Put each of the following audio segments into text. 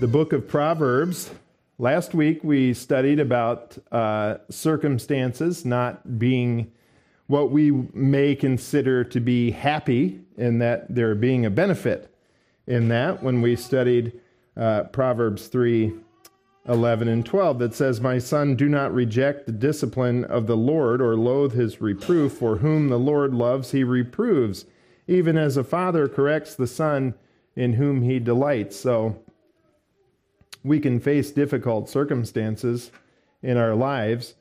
the book of Proverbs. Last week we studied about uh, circumstances not being what we may consider to be happy, and that there being a benefit in that when we studied uh, Proverbs 3 11 and 12 that says, My son, do not reject the discipline of the Lord or loathe his reproof, for whom the Lord loves, he reproves, even as a father corrects the son in whom he delights. So we can face difficult circumstances in our lives,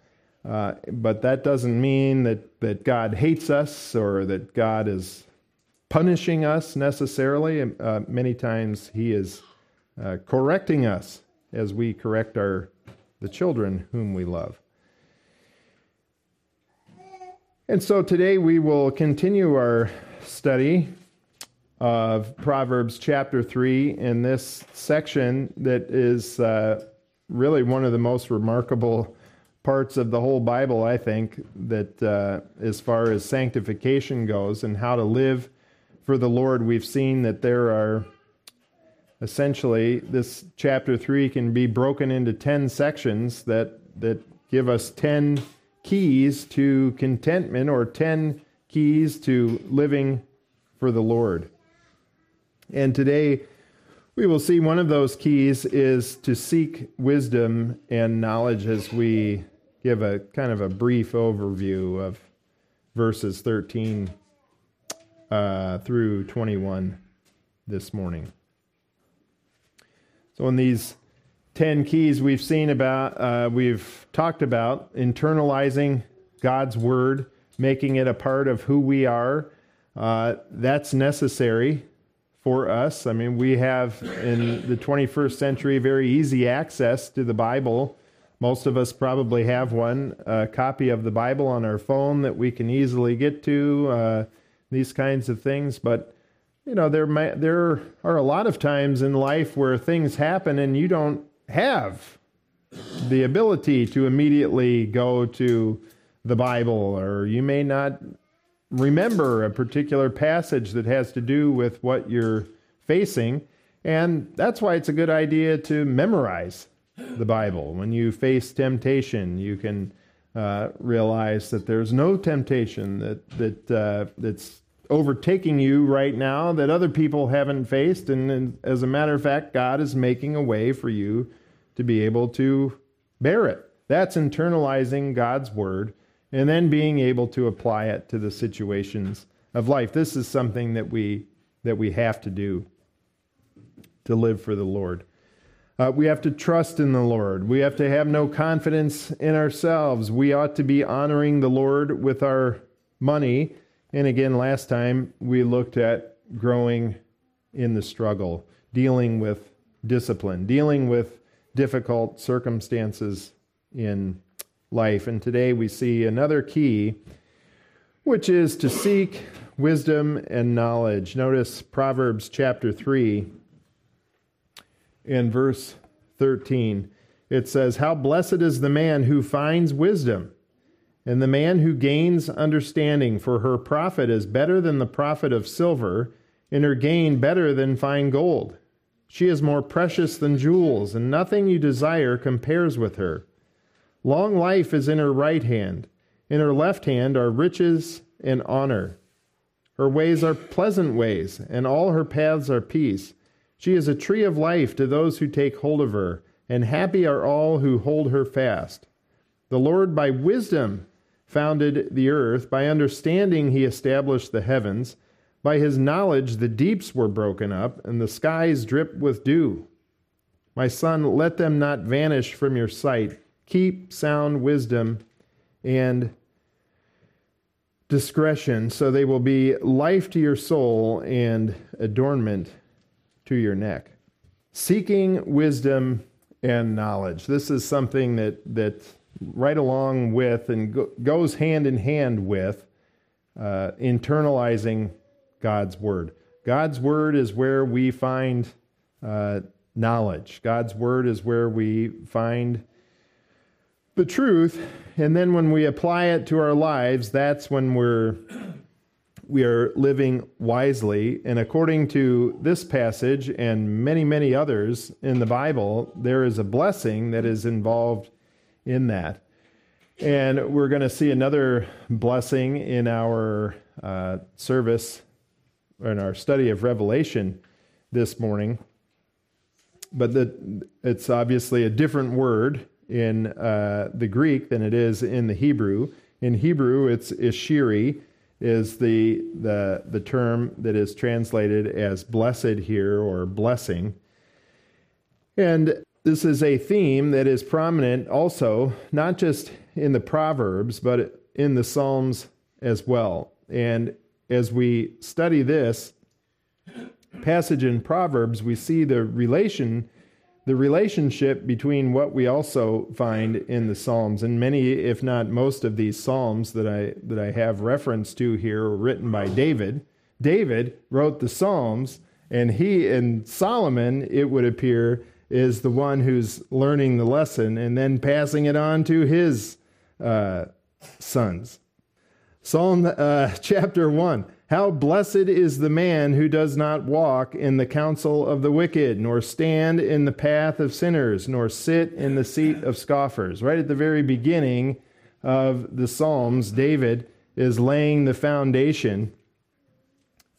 uh, but that doesn't mean that, that God hates us or that God is punishing us necessarily. Uh, many times he is uh, correcting us as we correct our the children whom we love. And so today we will continue our study of Proverbs chapter 3 in this section that is uh, really one of the most remarkable parts of the whole Bible, I think, that uh, as far as sanctification goes and how to live for the Lord, we've seen that there are essentially this chapter 3 can be broken into 10 sections that that give us 10 keys to contentment or 10 keys to living for the Lord. And today we will see one of those keys is to seek wisdom and knowledge as we give a kind of a brief overview of verses 13 uh, through 21 this morning. So, in these 10 keys we've seen about, uh, we've talked about internalizing God's word, making it a part of who we are. Uh, that's necessary for us. I mean, we have in the 21st century very easy access to the Bible. Most of us probably have one, a copy of the Bible on our phone that we can easily get to, uh, these kinds of things. But you know there may, there are a lot of times in life where things happen and you don't have the ability to immediately go to the Bible or you may not remember a particular passage that has to do with what you're facing and that's why it's a good idea to memorize the Bible when you face temptation you can uh, realize that there's no temptation that that uh, that's overtaking you right now that other people haven't faced. And, and, as a matter of fact, God is making a way for you to be able to bear it. That's internalizing God's word and then being able to apply it to the situations of life. This is something that we that we have to do to live for the Lord. Uh, we have to trust in the Lord. We have to have no confidence in ourselves. We ought to be honoring the Lord with our money and again, last time we looked at growing in the struggle, dealing with discipline, dealing with difficult circumstances in life. And today we see another key, which is to seek wisdom and knowledge. Notice Proverbs chapter 3 in verse 13. It says, How blessed is the man who finds wisdom and the man who gains understanding, for her profit is better than the profit of silver, and her gain better than fine gold. She is more precious than jewels, and nothing you desire compares with her. Long life is in her right hand, in her left hand are riches and honor. Her ways are pleasant ways, and all her paths are peace. She is a tree of life to those who take hold of her, and happy are all who hold her fast. The Lord by wisdom founded the earth. By understanding, he established the heavens. By his knowledge, the deeps were broken up, and the skies drip with dew. My son, let them not vanish from your sight. Keep sound wisdom and discretion, so they will be life to your soul and adornment to your neck. Seeking wisdom and knowledge. This is something that, that right along with and go, goes hand in hand with uh, internalizing God's Word. God's Word is where we find uh, knowledge, God's Word is where we find the truth. And then when we apply it to our lives, that's when we're we are living wisely. And according to this passage and many, many others in the Bible, there is a blessing that is involved in that. And we're going to see another blessing in our uh, service, in our study of Revelation this morning. But the, it's obviously a different word in uh, the Greek than it is in the Hebrew. In Hebrew, it's ishiri, is the, the, the term that is translated as blessed here or blessing. And this is a theme that is prominent also, not just in the Proverbs, but in the Psalms as well. And as we study this passage in Proverbs, we see the relation the relationship between what we also find in the Psalms and many, if not most of these Psalms that I that I have reference to here are written by David. David wrote the Psalms, and he and Solomon, it would appear, is the one who's learning the lesson and then passing it on to his uh, sons. Psalm uh, chapter 1. How blessed is the man who does not walk in the counsel of the wicked, nor stand in the path of sinners, nor sit in the seat of scoffers. Right at the very beginning of the Psalms, David is laying the foundation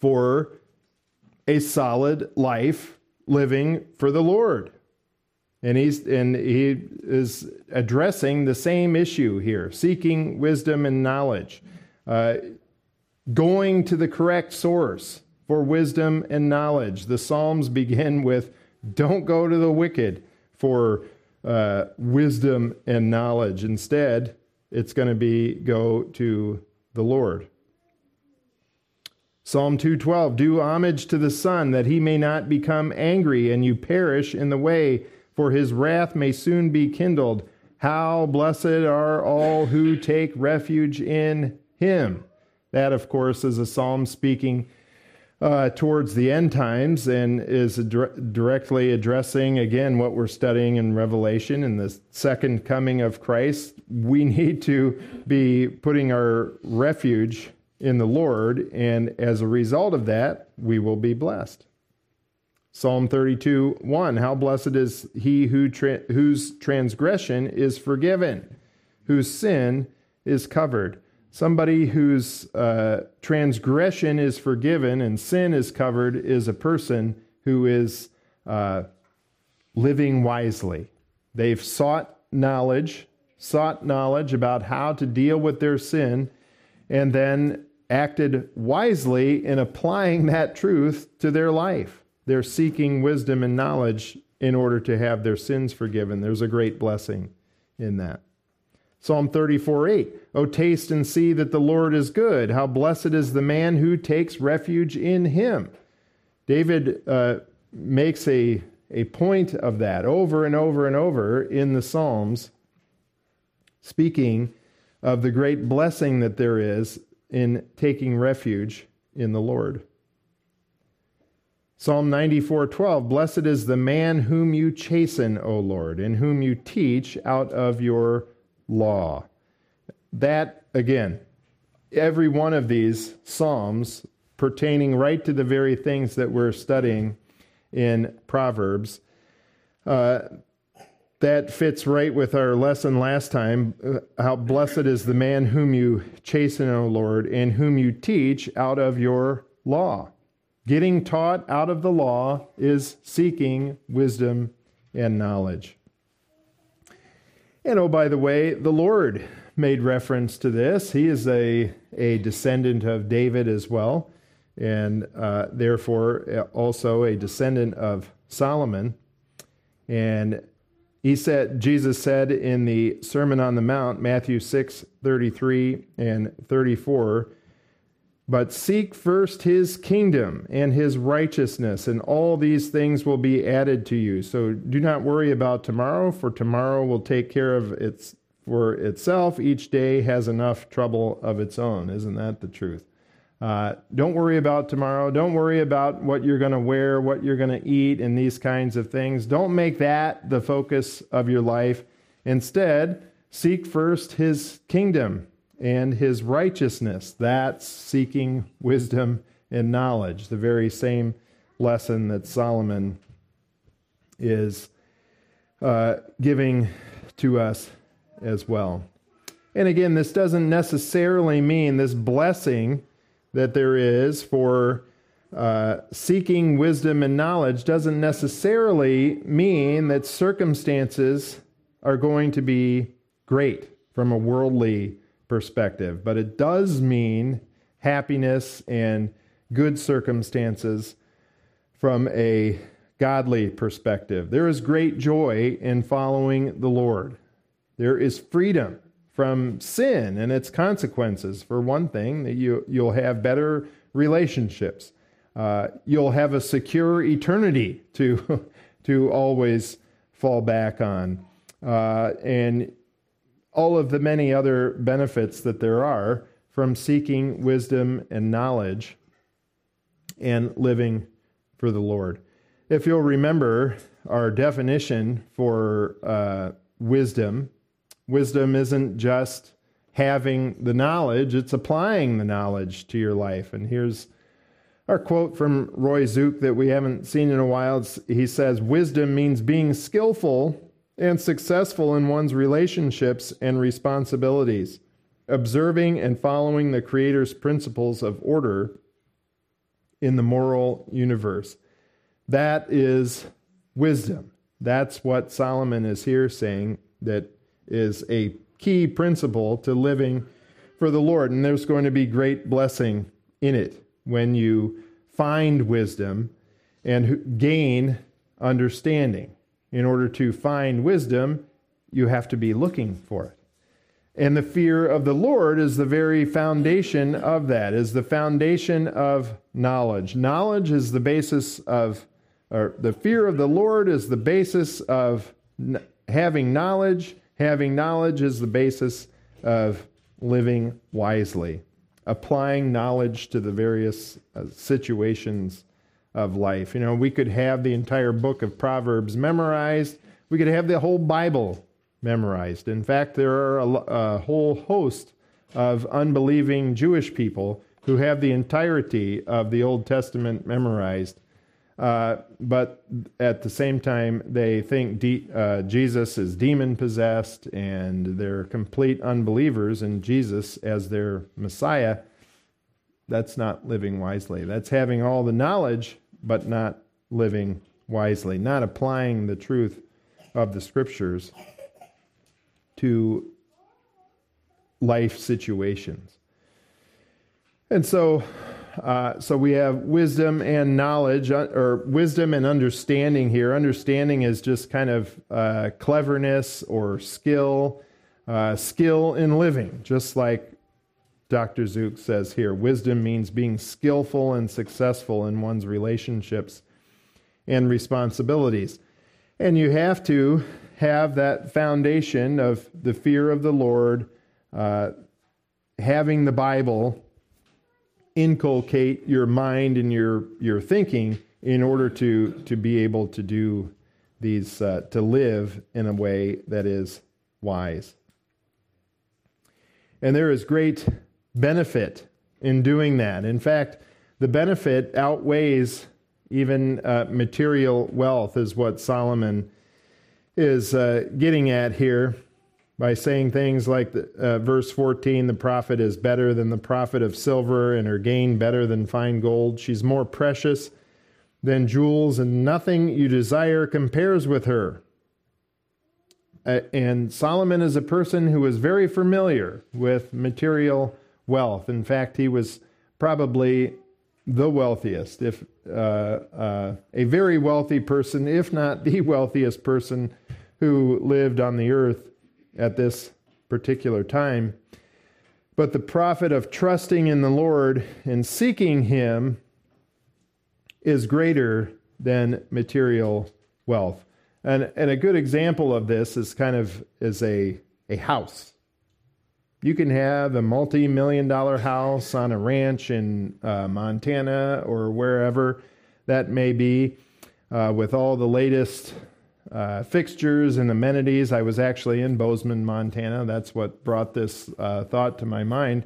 for a solid life living for the Lord. And he's and he is addressing the same issue here, seeking wisdom and knowledge. Uh, going to the correct source for wisdom and knowledge. The Psalms begin with, Don't go to the wicked for uh, wisdom and knowledge. Instead, it's going to be go to the Lord. Psalm 212 Do homage to the Son, that he may not become angry and you perish in the way, for his wrath may soon be kindled. How blessed are all who take refuge in him. That, of course, is a psalm speaking uh, towards the end times and is directly addressing, again, what we're studying in Revelation in the second coming of Christ. We need to be putting our refuge in the Lord, and as a result of that, we will be blessed. Psalm 32 1 How blessed is he who tra- whose transgression is forgiven, whose sin is covered. Somebody whose uh, transgression is forgiven and sin is covered is a person who is uh, living wisely. They've sought knowledge, sought knowledge about how to deal with their sin, and then acted wisely in applying that truth to their life. They're seeking wisdom and knowledge in order to have their sins forgiven. There's a great blessing in that. Psalm 34 8. Oh, taste and see that the Lord is good. How blessed is the man who takes refuge in him. David uh, makes a, a point of that over and over and over in the Psalms, speaking of the great blessing that there is in taking refuge in the Lord. Psalm 94:12 Blessed is the man whom you chasten, O Lord, and whom you teach out of your law. That, again, every one of these Psalms pertaining right to the very things that we're studying in Proverbs, uh, that fits right with our lesson last time. Uh, how blessed is the man whom you chasten, O Lord, and whom you teach out of your law. Getting taught out of the law is seeking wisdom and knowledge. And oh, by the way, the Lord made reference to this. He is a, a descendant of David as well, and uh, therefore uh, also a descendant of Solomon. And he said, Jesus said in the Sermon on the Mount, Matthew 6 33 and 34, but seek first his kingdom and his righteousness, and all these things will be added to you. So do not worry about tomorrow, for tomorrow will take care of its for itself. Each day has enough trouble of its own. Isn't that the truth? Uh, don't worry about tomorrow. Don't worry about what you're going to wear, what you're going to eat, and these kinds of things. Don't make that the focus of your life. Instead, seek first his kingdom and his righteousness. That's seeking wisdom and knowledge, the very same lesson that Solomon is uh, giving to us as well. And again, this doesn't necessarily mean this blessing that there is for uh, seeking wisdom and knowledge doesn't necessarily mean that circumstances are going to be great from a worldly perspective, but it does mean happiness and good circumstances from a godly perspective. There is great joy in following the Lord. There is freedom from sin and its consequences. For one thing, that you you'll have better relationships. Uh, you'll have a secure eternity to to always fall back on, uh, and all of the many other benefits that there are from seeking wisdom and knowledge and living for the Lord. If you'll remember our definition for uh, wisdom, wisdom isn't just having the knowledge, it's applying the knowledge to your life. And here's our quote from Roy Zuck that we haven't seen in a while. he says, Wisdom means being skillful and successful in one's relationships and responsibilities, observing and following the Creator's principles of order in the moral universe. That is wisdom. That's what Solomon is here saying that is a key principle to living for the Lord. And there's going to be great blessing in it when you find wisdom and gain understanding. In order to find wisdom, you have to be looking for it. And the fear of the Lord is the very foundation of that, is the foundation of knowledge. Knowledge is the basis of, or the fear of the Lord is the basis of having knowledge. Having knowledge is the basis of living wisely, applying knowledge to the various uh, situations of life. You know, we could have the entire book of Proverbs memorized, we could have the whole Bible memorized. In fact, there are a, a whole host of unbelieving Jewish people who have the entirety of the Old Testament memorized. Uh, but at the same time, they think de- uh, Jesus is demon possessed and they're complete unbelievers in Jesus as their Messiah. That's not living wisely. That's having all the knowledge, but not living wisely, not applying the truth of the scriptures to life situations. And so, uh, so we have wisdom and knowledge, uh, or wisdom and understanding here. Understanding is just kind of uh, cleverness or skill, uh, skill in living, just like Dr. Zuck says here. Wisdom means being skillful and successful in one's relationships and responsibilities. And you have to have that foundation of the fear of the Lord, uh, having the Bible inculcate your mind and your, your thinking in order to, to be able to do these, uh, to live in a way that is wise. And there is great benefit in doing that. In fact, the benefit outweighs even uh, material wealth, is what Solomon is uh, getting at here by saying things like the, uh, verse 14 the profit is better than the profit of silver and her gain better than fine gold she's more precious than jewels and nothing you desire compares with her uh, and solomon is a person who is very familiar with material wealth in fact he was probably the wealthiest if uh, uh, a very wealthy person if not the wealthiest person who lived on the earth at this particular time. But the profit of trusting in the Lord and seeking Him is greater than material wealth. And, and a good example of this is kind of is a, a house. You can have a multi million dollar house on a ranch in uh, Montana or wherever that may be uh, with all the latest uh, fixtures and amenities. I was actually in Bozeman, Montana. That's what brought this uh, thought to my mind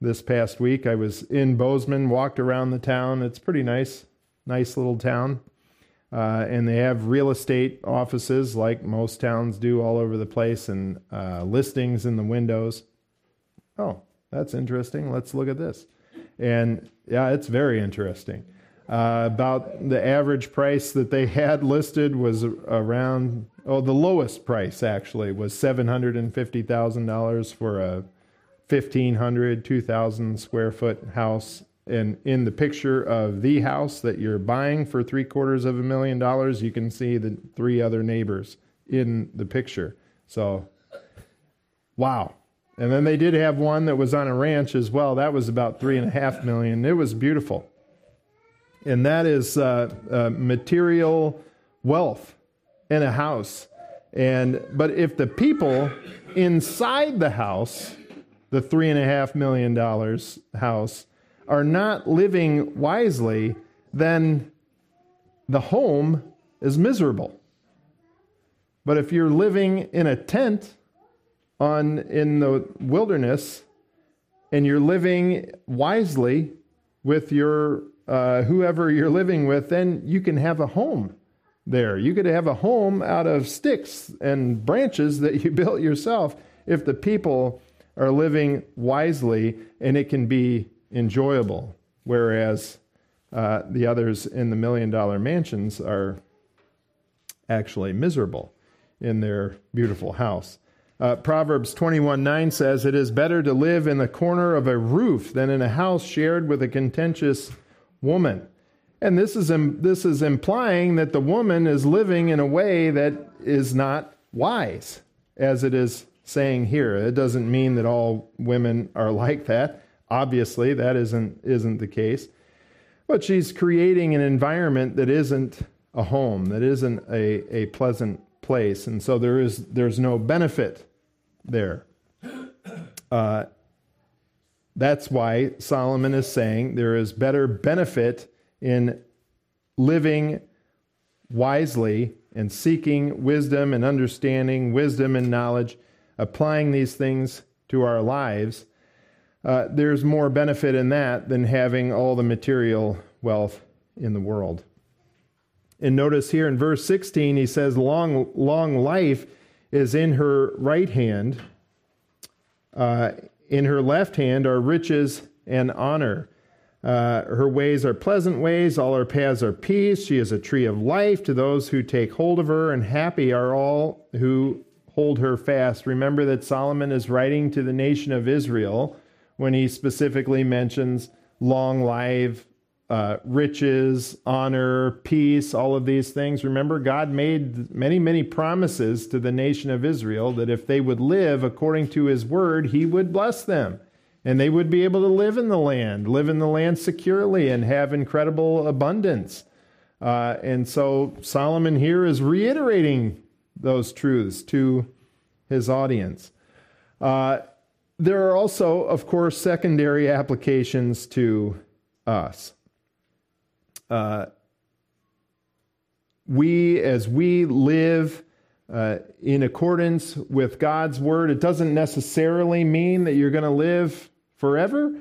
this past week. I was in Bozeman, walked around the town. It's pretty nice, nice little town. Uh, and they have real estate offices like most towns do all over the place and uh, listings in the windows. Oh, that's interesting. Let's look at this. And yeah, it's very interesting. Uh, about the average price that they had listed was around, oh, the lowest price actually was $750,000 for a 1,500, 2,000 square foot house. And in the picture of the house that you're buying for three quarters of a million dollars, you can see the three other neighbors in the picture. So, wow. And then they did have one that was on a ranch as well. That was about three and a half million. It was beautiful and that is uh, uh, material wealth in a house. And but if the people inside the house, the three and a half million dollars house, are not living wisely, then the home is miserable. But if you're living in a tent on in the wilderness and you're living wisely with your uh, whoever you're living with, then you can have a home there. You could have a home out of sticks and branches that you built yourself if the people are living wisely and it can be enjoyable. Whereas uh, the others in the million dollar mansions are actually miserable in their beautiful house. Uh, Proverbs 21 9 says, It is better to live in the corner of a roof than in a house shared with a contentious woman. And this is, this is implying that the woman is living in a way that is not wise, as it is saying here. It doesn't mean that all women are like that. Obviously, that isn't, isn't the case. But she's creating an environment that isn't a home, that isn't a, a pleasant place. And so there is, there's no benefit there. Uh, that's why Solomon is saying there is better benefit in living wisely and seeking wisdom and understanding, wisdom and knowledge, applying these things to our lives. Uh, there's more benefit in that than having all the material wealth in the world. And notice here in verse 16, he says, Long, long life is in her right hand. Uh, in her left hand are riches and honor. Uh, her ways are pleasant ways, all her paths are peace. She is a tree of life to those who take hold of her, and happy are all who hold her fast. Remember that Solomon is writing to the nation of Israel when he specifically mentions long life, uh, riches, honor, peace, all of these things. Remember, God made many, many promises to the nation of Israel that if they would live according to his word, he would bless them. And they would be able to live in the land, live in the land securely, and have incredible abundance. Uh, and so Solomon here is reiterating those truths to his audience. Uh, there are also, of course, secondary applications to us uh, we, as we live uh, in accordance with God's word, it doesn't necessarily mean that you're going to live forever.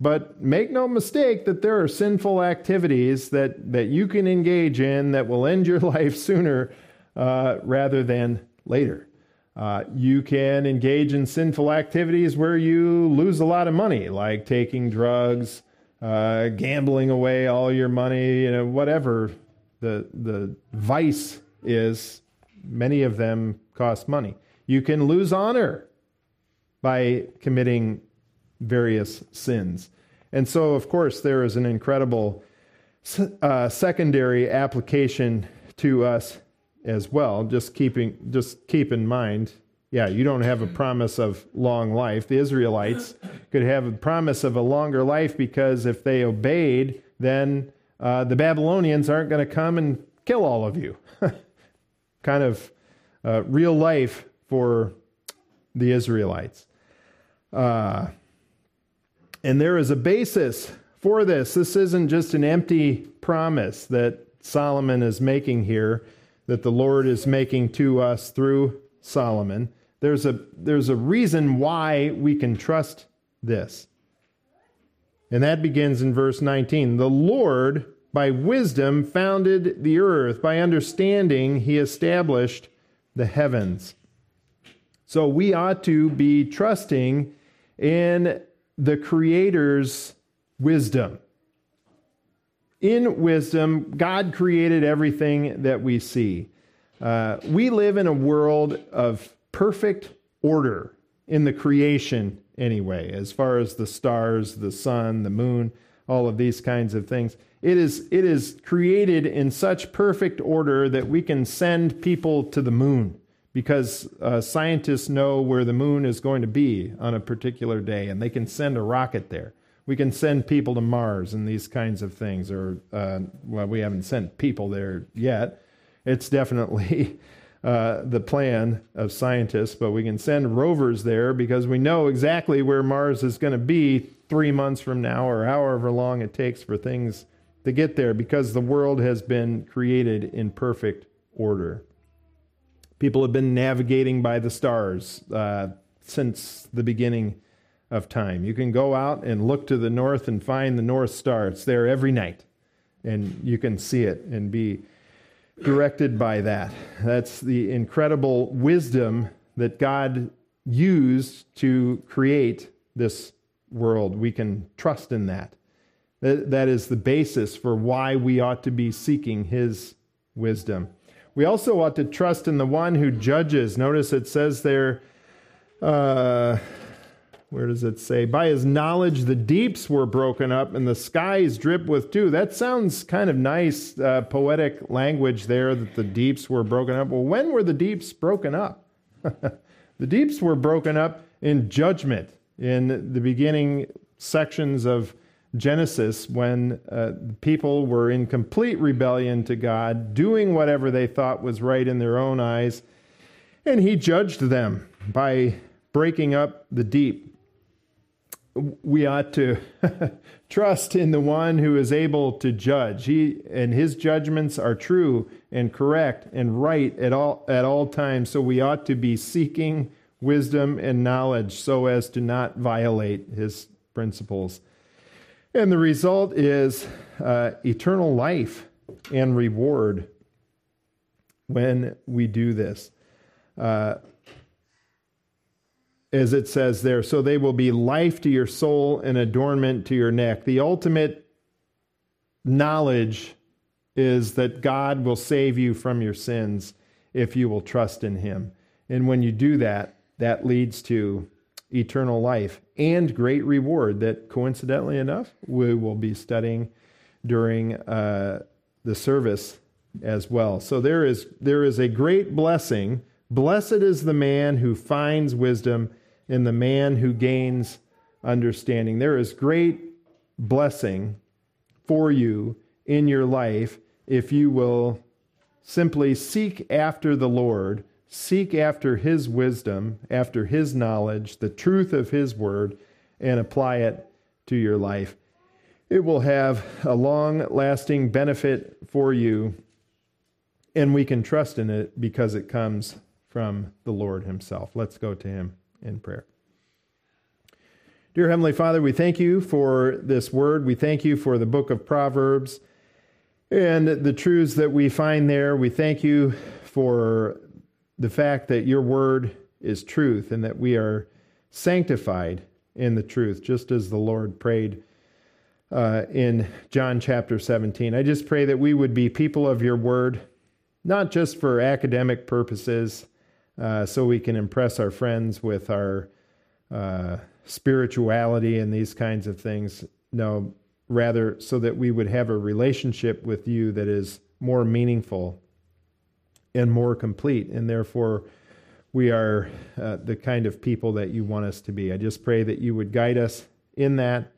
But make no mistake that there are sinful activities that, that you can engage in that will end your life sooner uh, rather than later. Uh, you can engage in sinful activities where you lose a lot of money, like taking drugs, uh, gambling away all your money, you know, whatever the the vice is. Many of them cost money. You can lose honor by committing various sins, and so of course there is an incredible uh, secondary application to us as well. Just keeping just keep in mind yeah, you don't have a promise of long life. The Israelites could have a promise of a longer life because if they obeyed, then uh, the Babylonians aren't going to come and kill all of you. kind of uh, real life for the Israelites. Uh, and there is a basis for this. This isn't just an empty promise that Solomon is making here. that the Lord is making to us through Solomon. There's a, there's a reason why we can trust this. And that begins in verse 19. The Lord, by wisdom, founded the earth. By understanding, he established the heavens. So we ought to be trusting in the Creator's wisdom. In wisdom, God created everything that we see. Uh, we live in a world of perfect order in the creation, anyway, as far as the stars, the sun, the moon, all of these kinds of things. It is, it is created in such perfect order that we can send people to the moon because uh, scientists know where the moon is going to be on a particular day and they can send a rocket there. We can send people to Mars and these kinds of things, or, uh, well, we haven't sent people there yet. It's definitely uh, the plan of scientists, but we can send rovers there because we know exactly where Mars is going to be three months from now or however long it takes for things to get there because the world has been created in perfect order. People have been navigating by the stars uh, since the beginning of time. You can go out and look to the north and find the North Star. It's there every night, and you can see it and be directed by that. That's the incredible wisdom that God used to create this world. We can trust in that. That is the basis for why we ought to be seeking His wisdom. We also ought to trust in the one who judges. Notice it says there, uh, where does it say? By his knowledge, the deeps were broken up and the skies drip with dew. That sounds kind of nice, uh, poetic language there that the deeps were broken up. Well, when were the deeps broken up? the deeps were broken up in judgment in the beginning sections of Genesis when uh, people were in complete rebellion to God, doing whatever they thought was right in their own eyes. And he judged them by breaking up the deep we ought to trust in the one who is able to judge. He and his judgments are true and correct and right at all at all times. So we ought to be seeking wisdom and knowledge so as to not violate his principles. And the result is uh, eternal life and reward when we do this. Uh, as it says there. So they will be life to your soul and adornment to your neck. The ultimate knowledge is that God will save you from your sins if you will trust in Him. And when you do that, that leads to eternal life and great reward that, coincidentally enough, we will be studying during uh, the service as well. So there is, there is a great blessing. Blessed is the man who finds wisdom in the man who gains understanding. There is great blessing for you in your life if you will simply seek after the Lord, seek after his wisdom, after his knowledge, the truth of his word, and apply it to your life. It will have a long lasting benefit for you, and we can trust in it because it comes from the Lord Himself. Let's go to Him in prayer. Dear Heavenly Father, we thank you for this word. We thank you for the book of Proverbs and the truths that we find there. We thank you for the fact that your word is truth and that we are sanctified in the truth, just as the Lord prayed uh, in John chapter 17. I just pray that we would be people of your word, not just for academic purposes uh, so we can impress our friends with our uh, spirituality and these kinds of things. No, rather, so that we would have a relationship with you that is more meaningful and more complete. And therefore, we are uh, the kind of people that you want us to be. I just pray that you would guide us in that,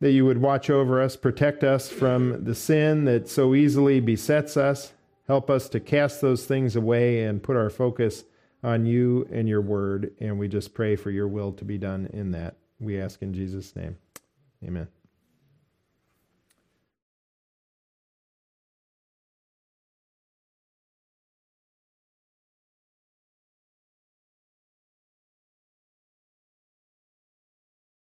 that you would watch over us, protect us from the sin that so easily besets us, help us to cast those things away and put our focus on you and your word. And we just pray for your will to be done in that. We ask in Jesus' name. Amen.